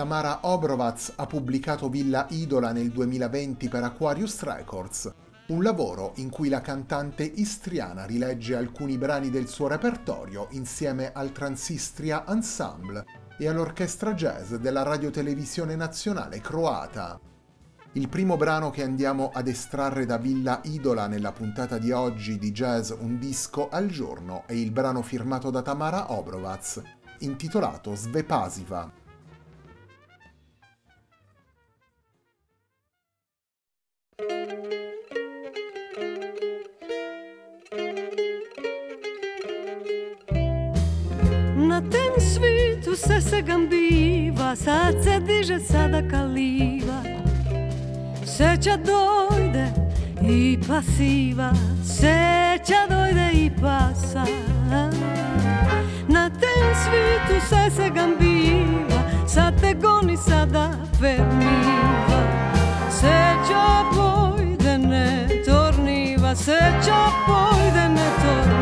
Tamara Obrovaz ha pubblicato Villa Idola nel 2020 per Aquarius Records, un lavoro in cui la cantante istriana rilegge alcuni brani del suo repertorio insieme al Transistria Ensemble e all'orchestra jazz della radiotelevisione nazionale croata. Il primo brano che andiamo ad estrarre da Villa Idola nella puntata di oggi di Jazz Un disco al giorno è il brano firmato da Tamara Obrovaz, intitolato Svepasiva. Na ten svitu se se gambiva, sad se diže sada kaliva. Seća dojde i pasiva, seća dojde i pasa. Na ten svitu se se gambiva, sad te goni sada fermiva. Seća has hecho poi de neto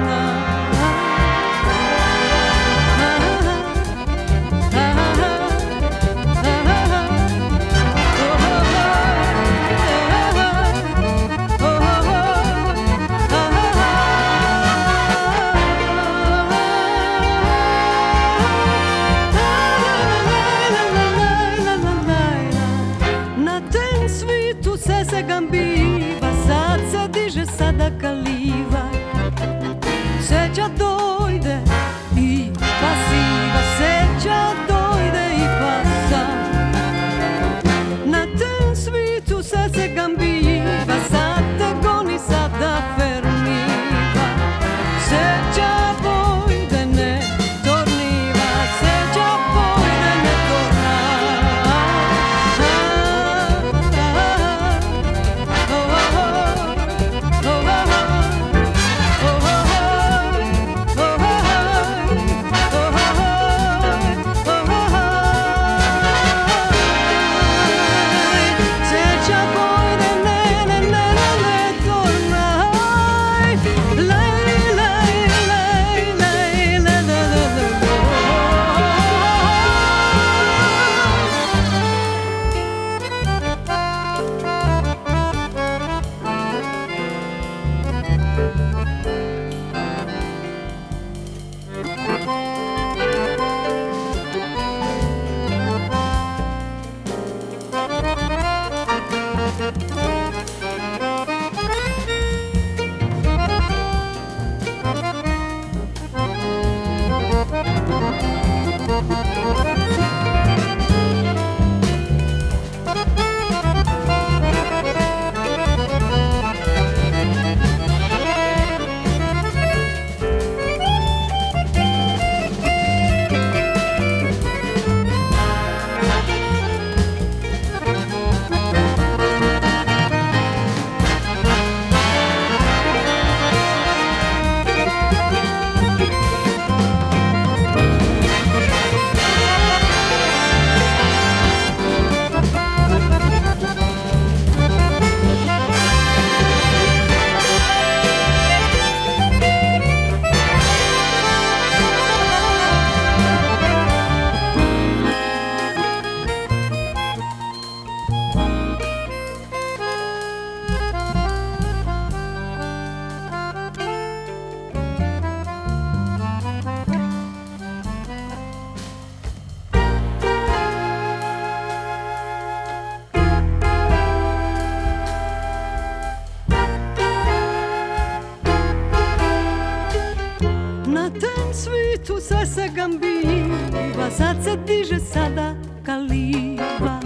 sve se gambiva Sad se diže sada kaliva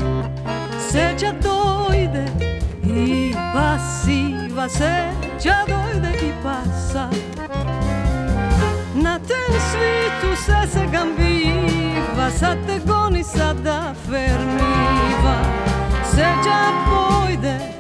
Seđa dojde i pasiva Seđa dojde i pasa Na tem svitu se gambiva Sad te goni sada fermiva. Seđa pojde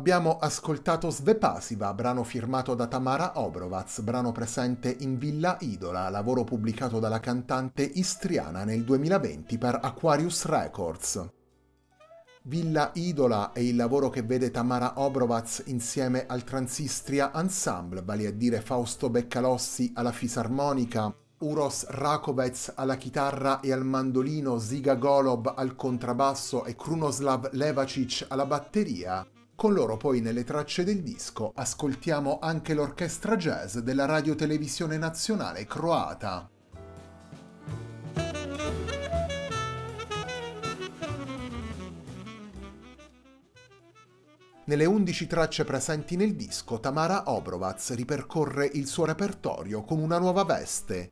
Abbiamo ascoltato Svepasiva, brano firmato da Tamara Obrovac, brano presente in Villa Idola, lavoro pubblicato dalla cantante istriana nel 2020 per Aquarius Records. Villa Idola è il lavoro che vede Tamara Obrovac insieme al Transistria Ensemble, vale a dire Fausto Beccalossi alla fisarmonica, Uros Rakovec alla chitarra e al mandolino, Ziga Golob al contrabbasso e Krunoslav Levacic alla batteria, con loro poi nelle tracce del disco ascoltiamo anche l'orchestra jazz della Radio Televisione Nazionale croata. Nelle 11 tracce presenti nel disco, Tamara Obrovac ripercorre il suo repertorio con una nuova veste,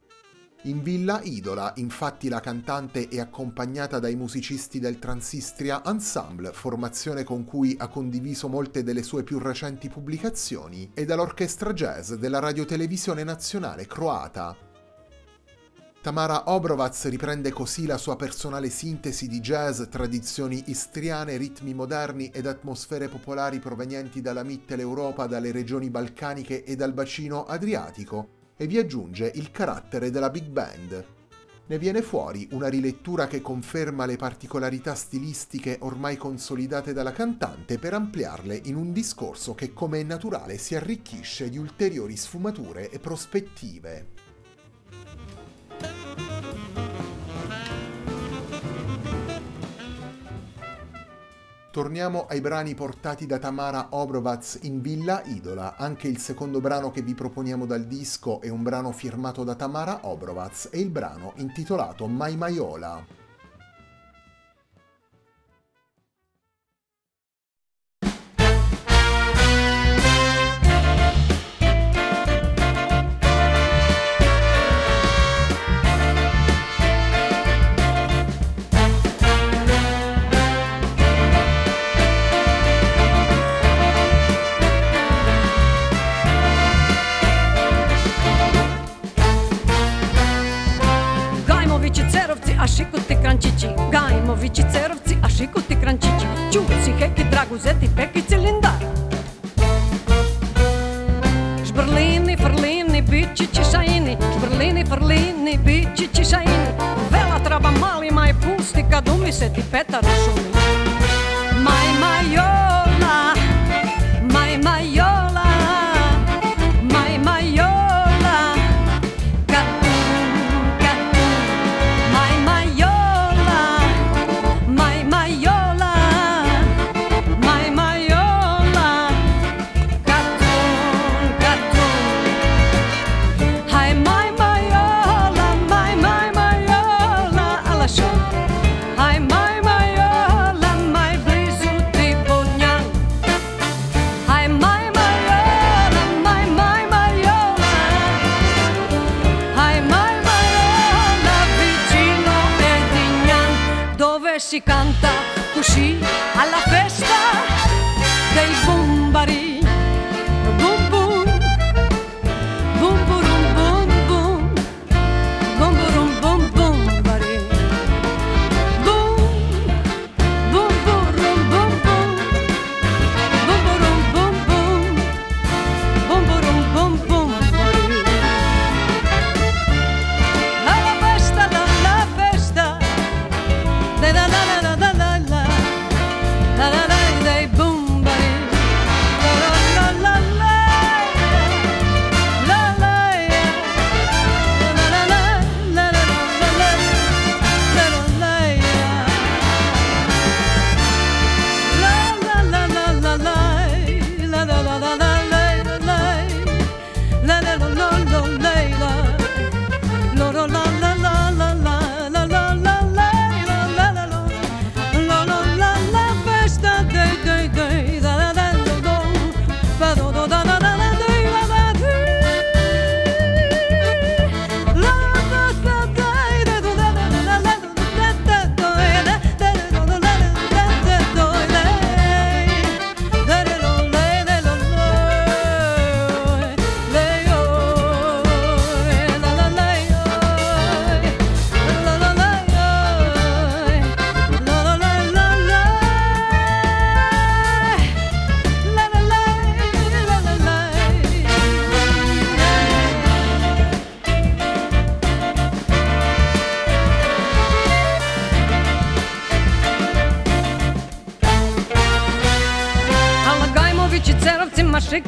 in Villa Idola, infatti, la cantante è accompagnata dai musicisti del Transistria Ensemble, formazione con cui ha condiviso molte delle sue più recenti pubblicazioni, e dall'orchestra jazz della radiotelevisione nazionale croata. Tamara Obrovac riprende così la sua personale sintesi di jazz, tradizioni istriane, ritmi moderni ed atmosfere popolari provenienti dalla Mitteleuropa, dalle regioni balcaniche e dal bacino adriatico, e vi aggiunge il carattere della big band. Ne viene fuori una rilettura che conferma le particolarità stilistiche ormai consolidate dalla cantante per ampliarle in un discorso che come è naturale si arricchisce di ulteriori sfumature e prospettive. Torniamo ai brani portati da Tamara Obrovac in Villa Idola. Anche il secondo brano che vi proponiamo dal disco è un brano firmato da Tamara Obrovac e il brano intitolato Mai Maiola. Lazići, cerovci, a šikuti krančići. Čuci, heki, draguzeti, peki, cilindar Šbrlini, frlini, bičići, šajini Šbrlini, frlini, Vela traba malima je pusti Kad umi ti petar u šumi.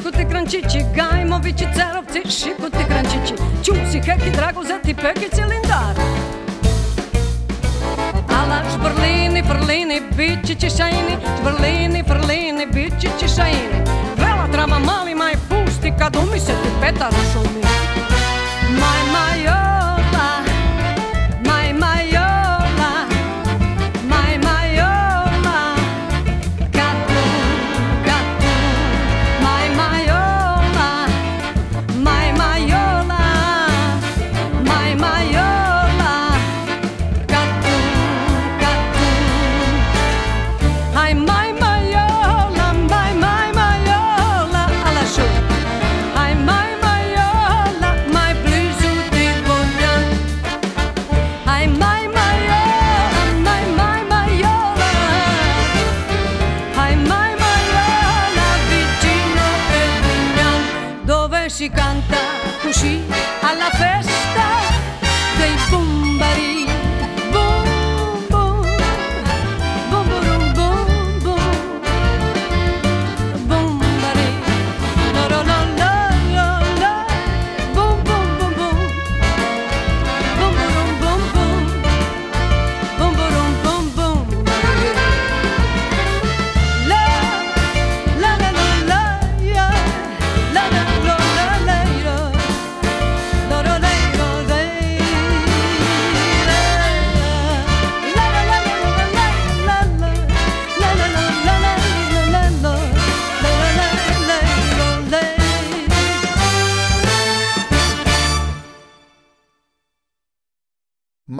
Šikuti krančići, gajmovići, cerovci, šikuti krančići. Čusi, heki, draguzeti, peki, cilindar. Alaš, brlini, frlini, bičići, šajini Vrlini, frlini, bičići, šajini Vela trava mali maj, pusti kad umi se ti petara šumi.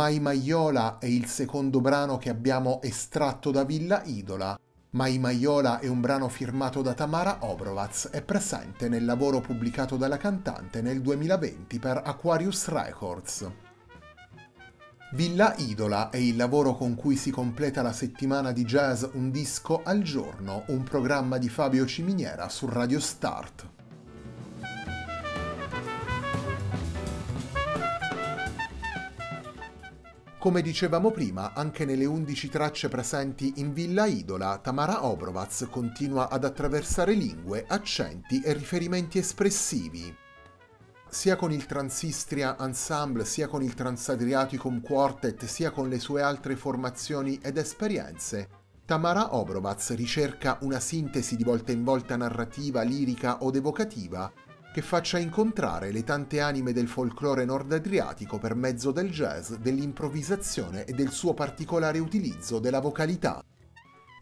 Mai Maiola è il secondo brano che abbiamo estratto da Villa Idola. Mai Maiola è un brano firmato da Tamara Obrovaz e presente nel lavoro pubblicato dalla cantante nel 2020 per Aquarius Records. Villa Idola è il lavoro con cui si completa la settimana di jazz Un disco al giorno, un programma di Fabio Ciminiera su Radio Start. Come dicevamo prima, anche nelle 11 tracce presenti in Villa Idola, Tamara Obrovaz continua ad attraversare lingue, accenti e riferimenti espressivi. Sia con il Transistria Ensemble, sia con il Transadriaticum Quartet, sia con le sue altre formazioni ed esperienze, Tamara Obrovaz ricerca una sintesi di volta in volta narrativa, lirica o evocativa che faccia incontrare le tante anime del folklore nord-adriatico per mezzo del jazz, dell'improvvisazione e del suo particolare utilizzo della vocalità.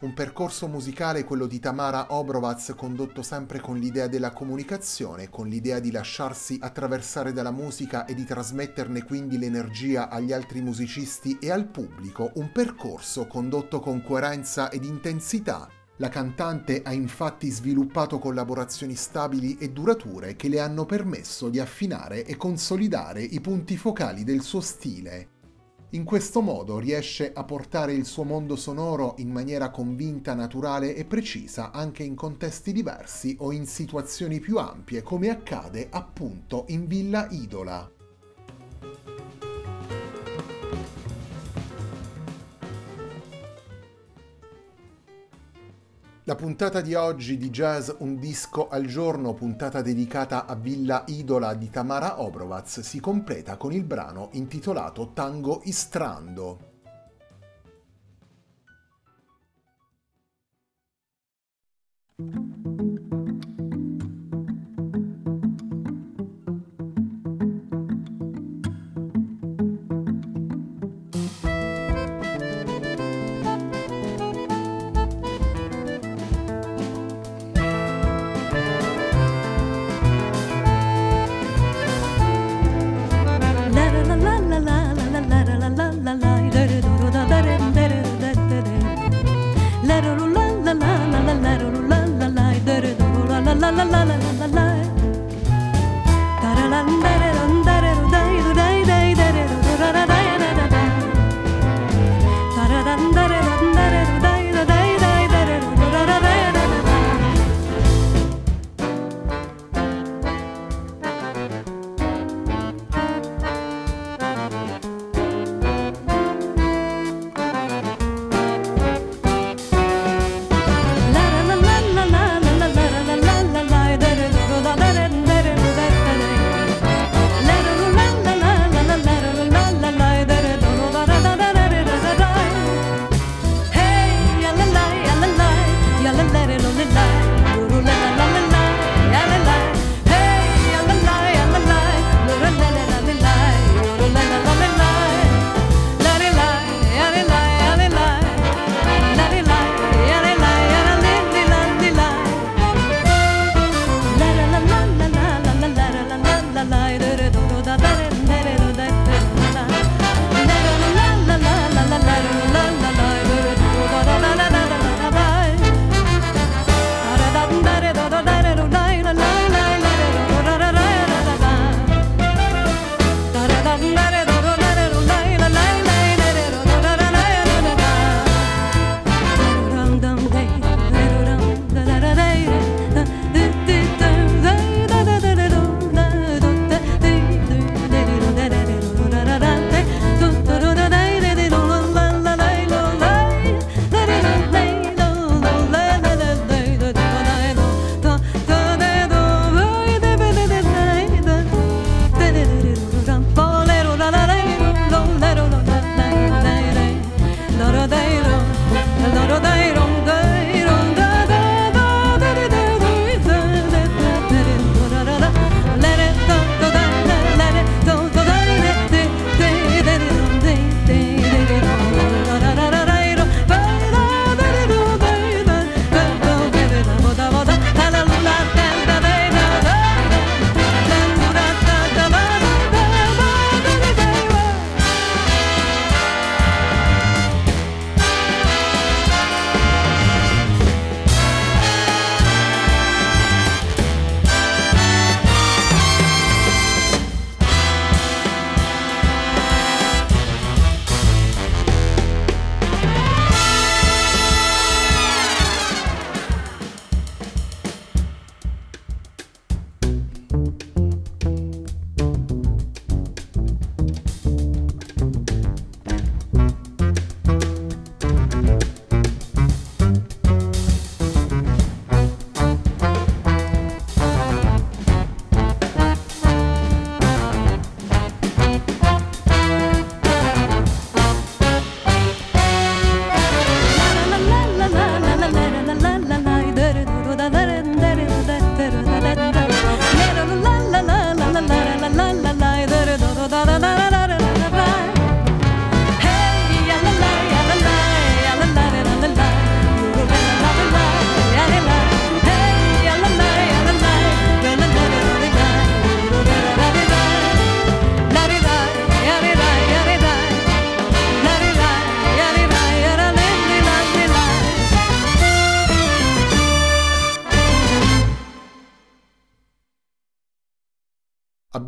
Un percorso musicale, quello di Tamara Obrovaz, condotto sempre con l'idea della comunicazione, con l'idea di lasciarsi attraversare dalla musica e di trasmetterne quindi l'energia agli altri musicisti e al pubblico, un percorso condotto con coerenza ed intensità, la cantante ha infatti sviluppato collaborazioni stabili e durature che le hanno permesso di affinare e consolidare i punti focali del suo stile. In questo modo riesce a portare il suo mondo sonoro in maniera convinta, naturale e precisa anche in contesti diversi o in situazioni più ampie, come accade appunto in Villa Idola. La puntata di oggi di Jazz Un disco al giorno, puntata dedicata a Villa Idola di Tamara Obrovaz, si completa con il brano intitolato Tango Istrando.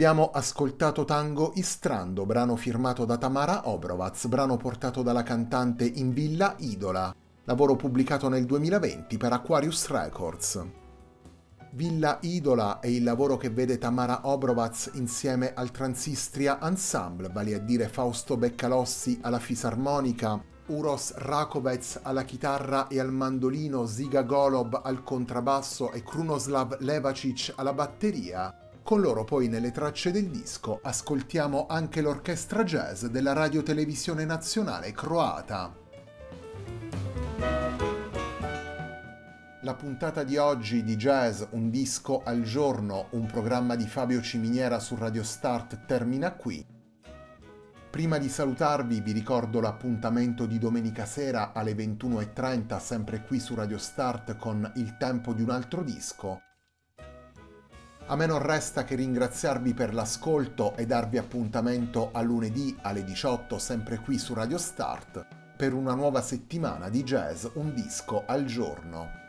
Abbiamo ascoltato Tango Istrando, brano firmato da Tamara Obrovac, brano portato dalla cantante in Villa Idola, lavoro pubblicato nel 2020 per Aquarius Records. Villa Idola è il lavoro che vede Tamara Obrovac insieme al Transistria Ensemble, vale a dire Fausto Beccalossi alla fisarmonica, Uros Rakovec alla chitarra e al mandolino, Ziga Golob al contrabbasso e Krunoslav Levacic alla batteria, con loro poi nelle tracce del disco ascoltiamo anche l'orchestra jazz della Radio Televisione Nazionale croata. La puntata di oggi di Jazz Un disco al giorno, un programma di Fabio Ciminiera su Radio Start termina qui. Prima di salutarvi vi ricordo l'appuntamento di domenica sera alle 21.30 sempre qui su Radio Start con Il tempo di un altro disco a me non resta che ringraziarvi per l'ascolto e darvi appuntamento a lunedì alle 18 sempre qui su Radio Start per una nuova settimana di jazz un disco al giorno.